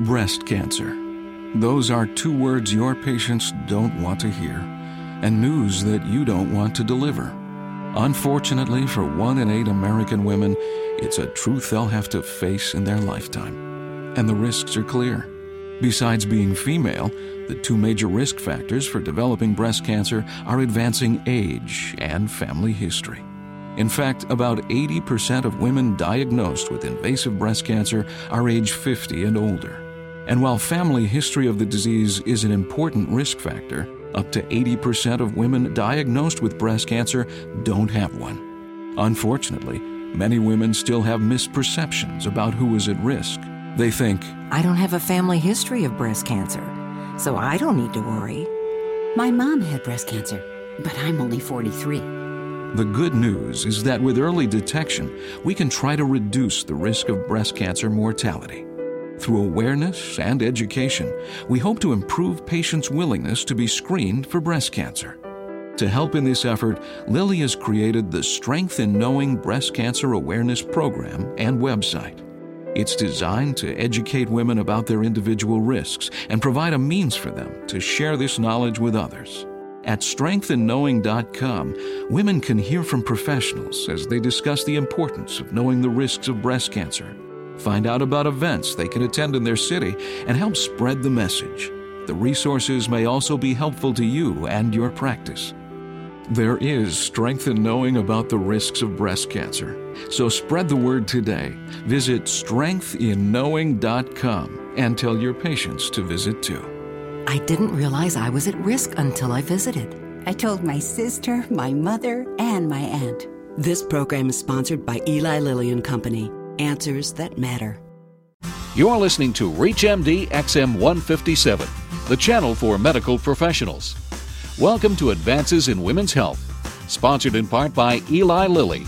Breast cancer. Those are two words your patients don't want to hear, and news that you don't want to deliver. Unfortunately, for one in eight American women, it's a truth they'll have to face in their lifetime. And the risks are clear. Besides being female, the two major risk factors for developing breast cancer are advancing age and family history. In fact, about 80% of women diagnosed with invasive breast cancer are age 50 and older. And while family history of the disease is an important risk factor, up to 80% of women diagnosed with breast cancer don't have one. Unfortunately, many women still have misperceptions about who is at risk. They think, I don't have a family history of breast cancer, so I don't need to worry. My mom had breast cancer, but I'm only 43. The good news is that with early detection, we can try to reduce the risk of breast cancer mortality. Through awareness and education, we hope to improve patients' willingness to be screened for breast cancer. To help in this effort, Lilly has created the Strength in Knowing Breast Cancer Awareness program and website. It's designed to educate women about their individual risks and provide a means for them to share this knowledge with others. At strengthinknowing.com, women can hear from professionals as they discuss the importance of knowing the risks of breast cancer Find out about events they can attend in their city and help spread the message. The resources may also be helpful to you and your practice. There is strength in knowing about the risks of breast cancer. So spread the word today. Visit strengthinknowing.com and tell your patients to visit too. I didn't realize I was at risk until I visited. I told my sister, my mother, and my aunt. This program is sponsored by Eli Lilly and Company answers that matter. You're listening to ReachMD XM 157, the channel for medical professionals. Welcome to Advances in Women's Health, sponsored in part by Eli Lilly.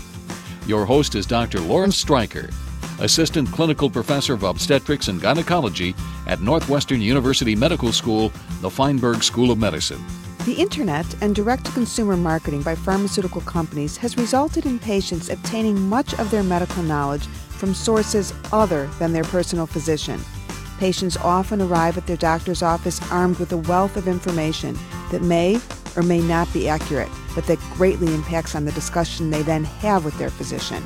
Your host is Dr. Lauren Streicher, Assistant Clinical Professor of Obstetrics and Gynecology at Northwestern University Medical School, the Feinberg School of Medicine. The internet and direct to consumer marketing by pharmaceutical companies has resulted in patients obtaining much of their medical knowledge from sources other than their personal physician. Patients often arrive at their doctor's office armed with a wealth of information that may or may not be accurate, but that greatly impacts on the discussion they then have with their physician.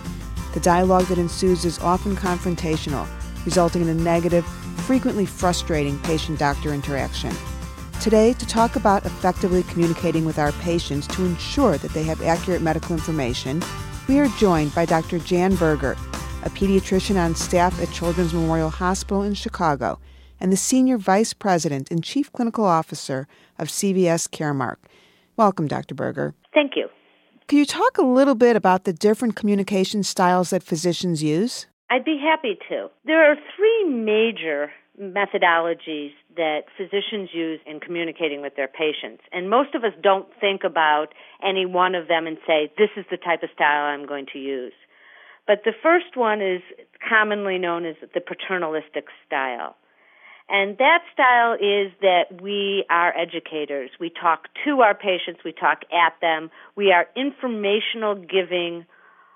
The dialogue that ensues is often confrontational, resulting in a negative, frequently frustrating patient doctor interaction. Today, to talk about effectively communicating with our patients to ensure that they have accurate medical information, we are joined by Dr. Jan Berger, a pediatrician on staff at Children's Memorial Hospital in Chicago, and the Senior Vice President and Chief Clinical Officer of CVS Caremark. Welcome, Dr. Berger. Thank you. Can you talk a little bit about the different communication styles that physicians use? I'd be happy to. There are three major methodologies that physicians use in communicating with their patients. And most of us don't think about any one of them and say, this is the type of style I'm going to use. But the first one is commonly known as the paternalistic style. And that style is that we are educators. We talk to our patients, we talk at them, we are informational giving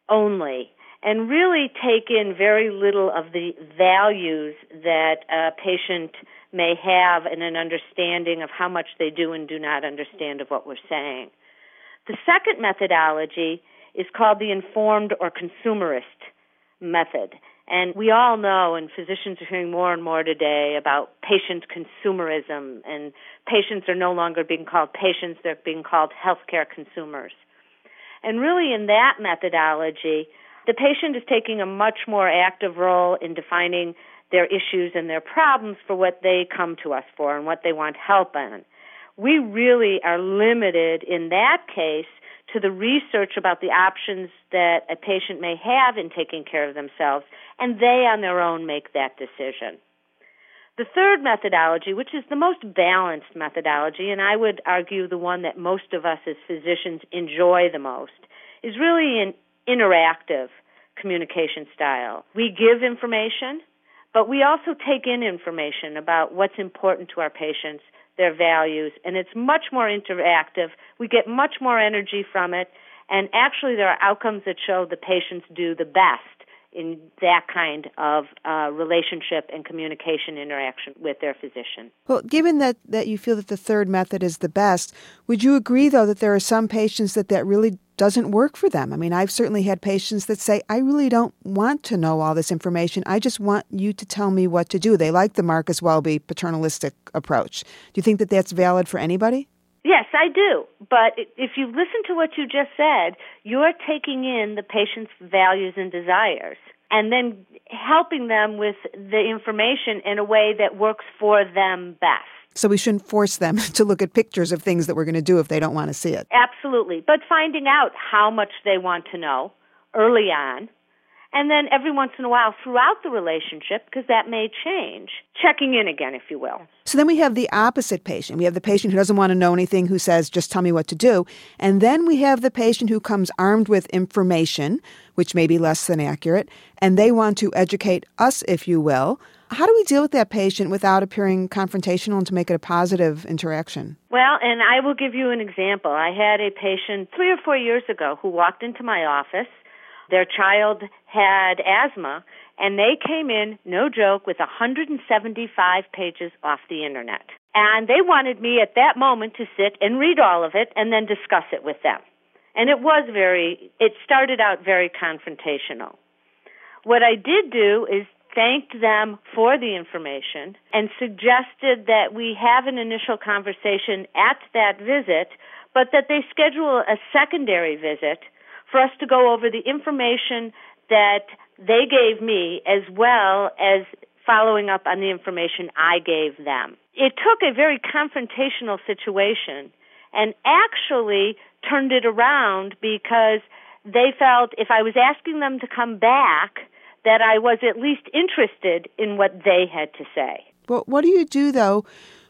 only, and really take in very little of the values that a patient may have and an understanding of how much they do and do not understand of what we're saying. The second methodology is called the informed or consumerist method. And we all know, and physicians are hearing more and more today about patient consumerism, and patients are no longer being called patients, they're being called healthcare consumers. And really, in that methodology, the patient is taking a much more active role in defining their issues and their problems for what they come to us for and what they want help on. We really are limited in that case to the research about the options that a patient may have in taking care of themselves, and they on their own make that decision. The third methodology, which is the most balanced methodology, and I would argue the one that most of us as physicians enjoy the most, is really an interactive communication style. We give information, but we also take in information about what's important to our patients their values, and it's much more interactive. We get much more energy from it, and actually, there are outcomes that show the patients do the best in that kind of uh, relationship and communication interaction with their physician. Well, given that, that you feel that the third method is the best, would you agree, though, that there are some patients that that really doesn't work for them? I mean, I've certainly had patients that say, I really don't want to know all this information. I just want you to tell me what to do. They like the Marcus Welby paternalistic approach. Do you think that that's valid for anybody? Yes, I do. But if you listen to what you just said, you're taking in the patient's values and desires and then helping them with the information in a way that works for them best. So we shouldn't force them to look at pictures of things that we're going to do if they don't want to see it. Absolutely. But finding out how much they want to know early on and then every once in a while throughout the relationship, because that may change, checking in again, if you will. So then we have the opposite patient. We have the patient who doesn't want to know anything, who says, just tell me what to do. And then we have the patient who comes armed with information, which may be less than accurate, and they want to educate us, if you will. How do we deal with that patient without appearing confrontational and to make it a positive interaction? Well, and I will give you an example. I had a patient three or four years ago who walked into my office their child had asthma, and they came in, no joke, with 175 pages off the internet. And they wanted me at that moment to sit and read all of it and then discuss it with them. And it was very, it started out very confrontational. What I did do is thanked them for the information and suggested that we have an initial conversation at that visit, but that they schedule a secondary visit for us to go over the information that they gave me as well as following up on the information I gave them. It took a very confrontational situation and actually turned it around because they felt if I was asking them to come back, that I was at least interested in what they had to say. Well, what do you do though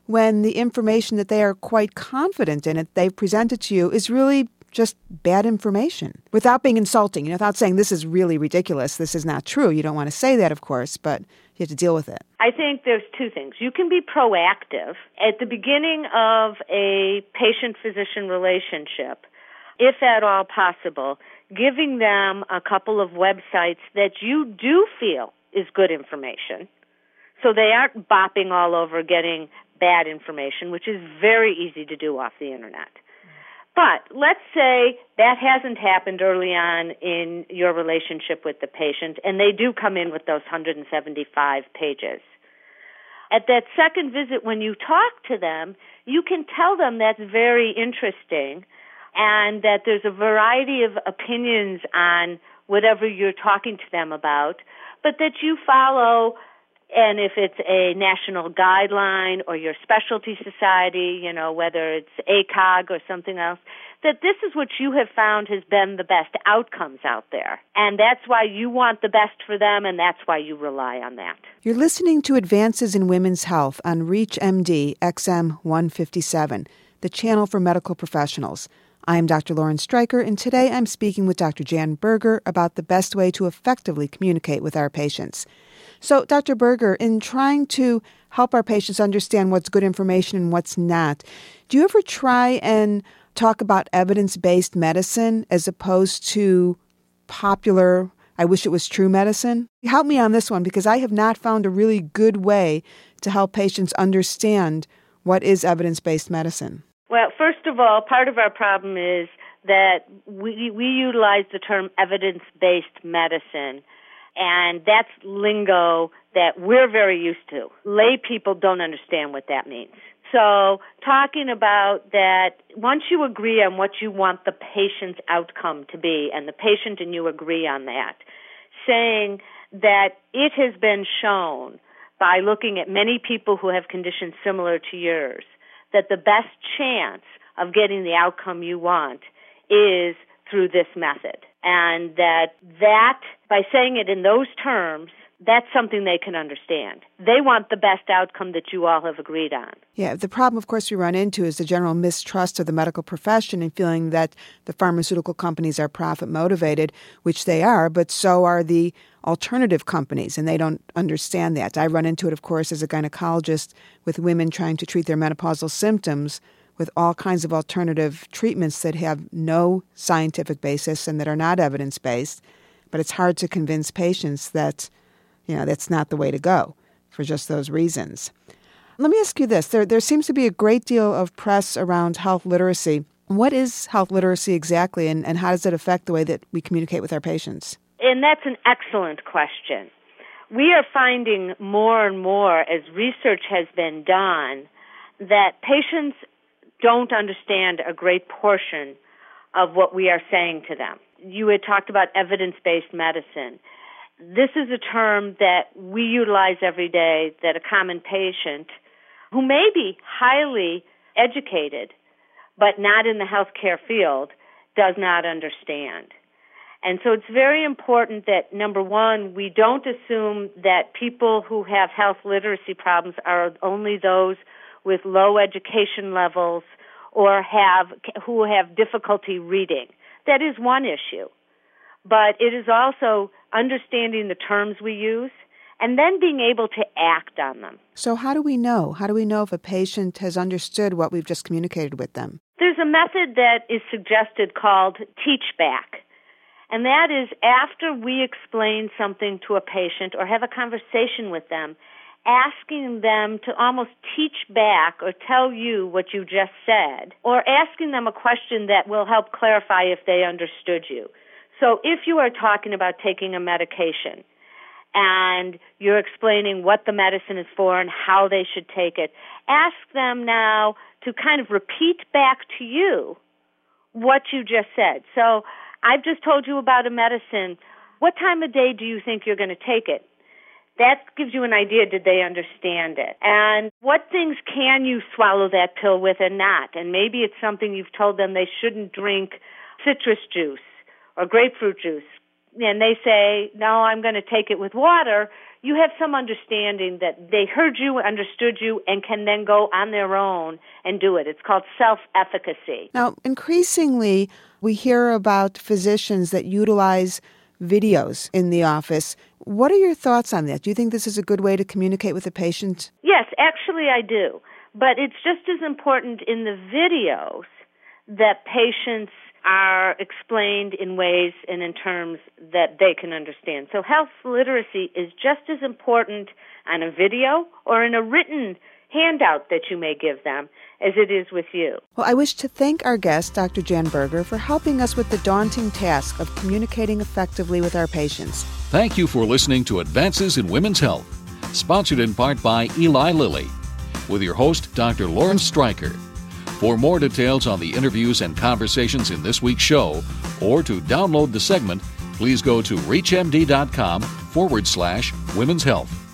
when the information that they are quite confident in it they've presented to you is really just bad information without being insulting, you know, without saying this is really ridiculous, this is not true. You don't want to say that, of course, but you have to deal with it. I think there's two things. You can be proactive at the beginning of a patient physician relationship, if at all possible, giving them a couple of websites that you do feel is good information. So they aren't bopping all over getting bad information, which is very easy to do off the internet. But let's say that hasn't happened early on in your relationship with the patient, and they do come in with those 175 pages. At that second visit, when you talk to them, you can tell them that's very interesting and that there's a variety of opinions on whatever you're talking to them about, but that you follow and if it's a national guideline or your specialty society, you know, whether it's ACOG or something else, that this is what you have found has been the best outcomes out there. And that's why you want the best for them, and that's why you rely on that. You're listening to Advances in Women's Health on ReachMD XM 157, the channel for medical professionals. I am Dr. Lauren Streicher, and today I'm speaking with Dr. Jan Berger about the best way to effectively communicate with our patients. So, Dr. Berger, in trying to help our patients understand what's good information and what's not, do you ever try and talk about evidence based medicine as opposed to popular, I wish it was true medicine? Help me on this one because I have not found a really good way to help patients understand what is evidence based medicine. Well, first of all, part of our problem is that we, we utilize the term evidence based medicine and that's lingo that we're very used to. Lay people don't understand what that means. So, talking about that, once you agree on what you want the patient's outcome to be, and the patient and you agree on that, saying that it has been shown by looking at many people who have conditions similar to yours that the best chance of getting the outcome you want is through this method and that that by saying it in those terms that's something they can understand. They want the best outcome that you all have agreed on. Yeah, the problem, of course, we run into is the general mistrust of the medical profession and feeling that the pharmaceutical companies are profit motivated, which they are, but so are the alternative companies, and they don't understand that. I run into it, of course, as a gynecologist with women trying to treat their menopausal symptoms with all kinds of alternative treatments that have no scientific basis and that are not evidence based. but it's hard to convince patients that, you know, that's not the way to go for just those reasons. Let me ask you this. There, there seems to be a great deal of press around health literacy. What is health literacy exactly, and, and how does it affect the way that we communicate with our patients? And that's an excellent question. We are finding more and more as research has been done that patients don't understand a great portion of what we are saying to them. You had talked about evidence based medicine. This is a term that we utilize every day that a common patient who may be highly educated but not in the healthcare field does not understand. And so it's very important that number one, we don't assume that people who have health literacy problems are only those with low education levels or have who have difficulty reading. That is one issue. But it is also understanding the terms we use and then being able to act on them. So, how do we know? How do we know if a patient has understood what we've just communicated with them? There's a method that is suggested called teach back. And that is after we explain something to a patient or have a conversation with them, asking them to almost teach back or tell you what you just said, or asking them a question that will help clarify if they understood you. So if you are talking about taking a medication, and you're explaining what the medicine is for and how they should take it, ask them now to kind of repeat back to you what you just said. So I've just told you about a medicine. What time of day do you think you're going to take it? That gives you an idea did they understand it? And what things can you swallow that pill with and not? And maybe it's something you've told them they shouldn't drink citrus juice or grapefruit juice and they say, no, I'm going to take it with water, you have some understanding that they heard you, understood you, and can then go on their own and do it. It's called self efficacy. Now, increasingly, we hear about physicians that utilize videos in the office. What are your thoughts on that? Do you think this is a good way to communicate with a patient? Yes, actually, I do. But it's just as important in the videos that patients are explained in ways and in terms that they can understand. So health literacy is just as important on a video or in a written handout that you may give them as it is with you. Well, I wish to thank our guest, Dr. Jan Berger, for helping us with the daunting task of communicating effectively with our patients. Thank you for listening to Advances in Women's Health, sponsored in part by Eli Lilly, with your host, Dr. Lauren Streicher. For more details on the interviews and conversations in this week's show, or to download the segment, please go to reachmd.com forward slash women's health.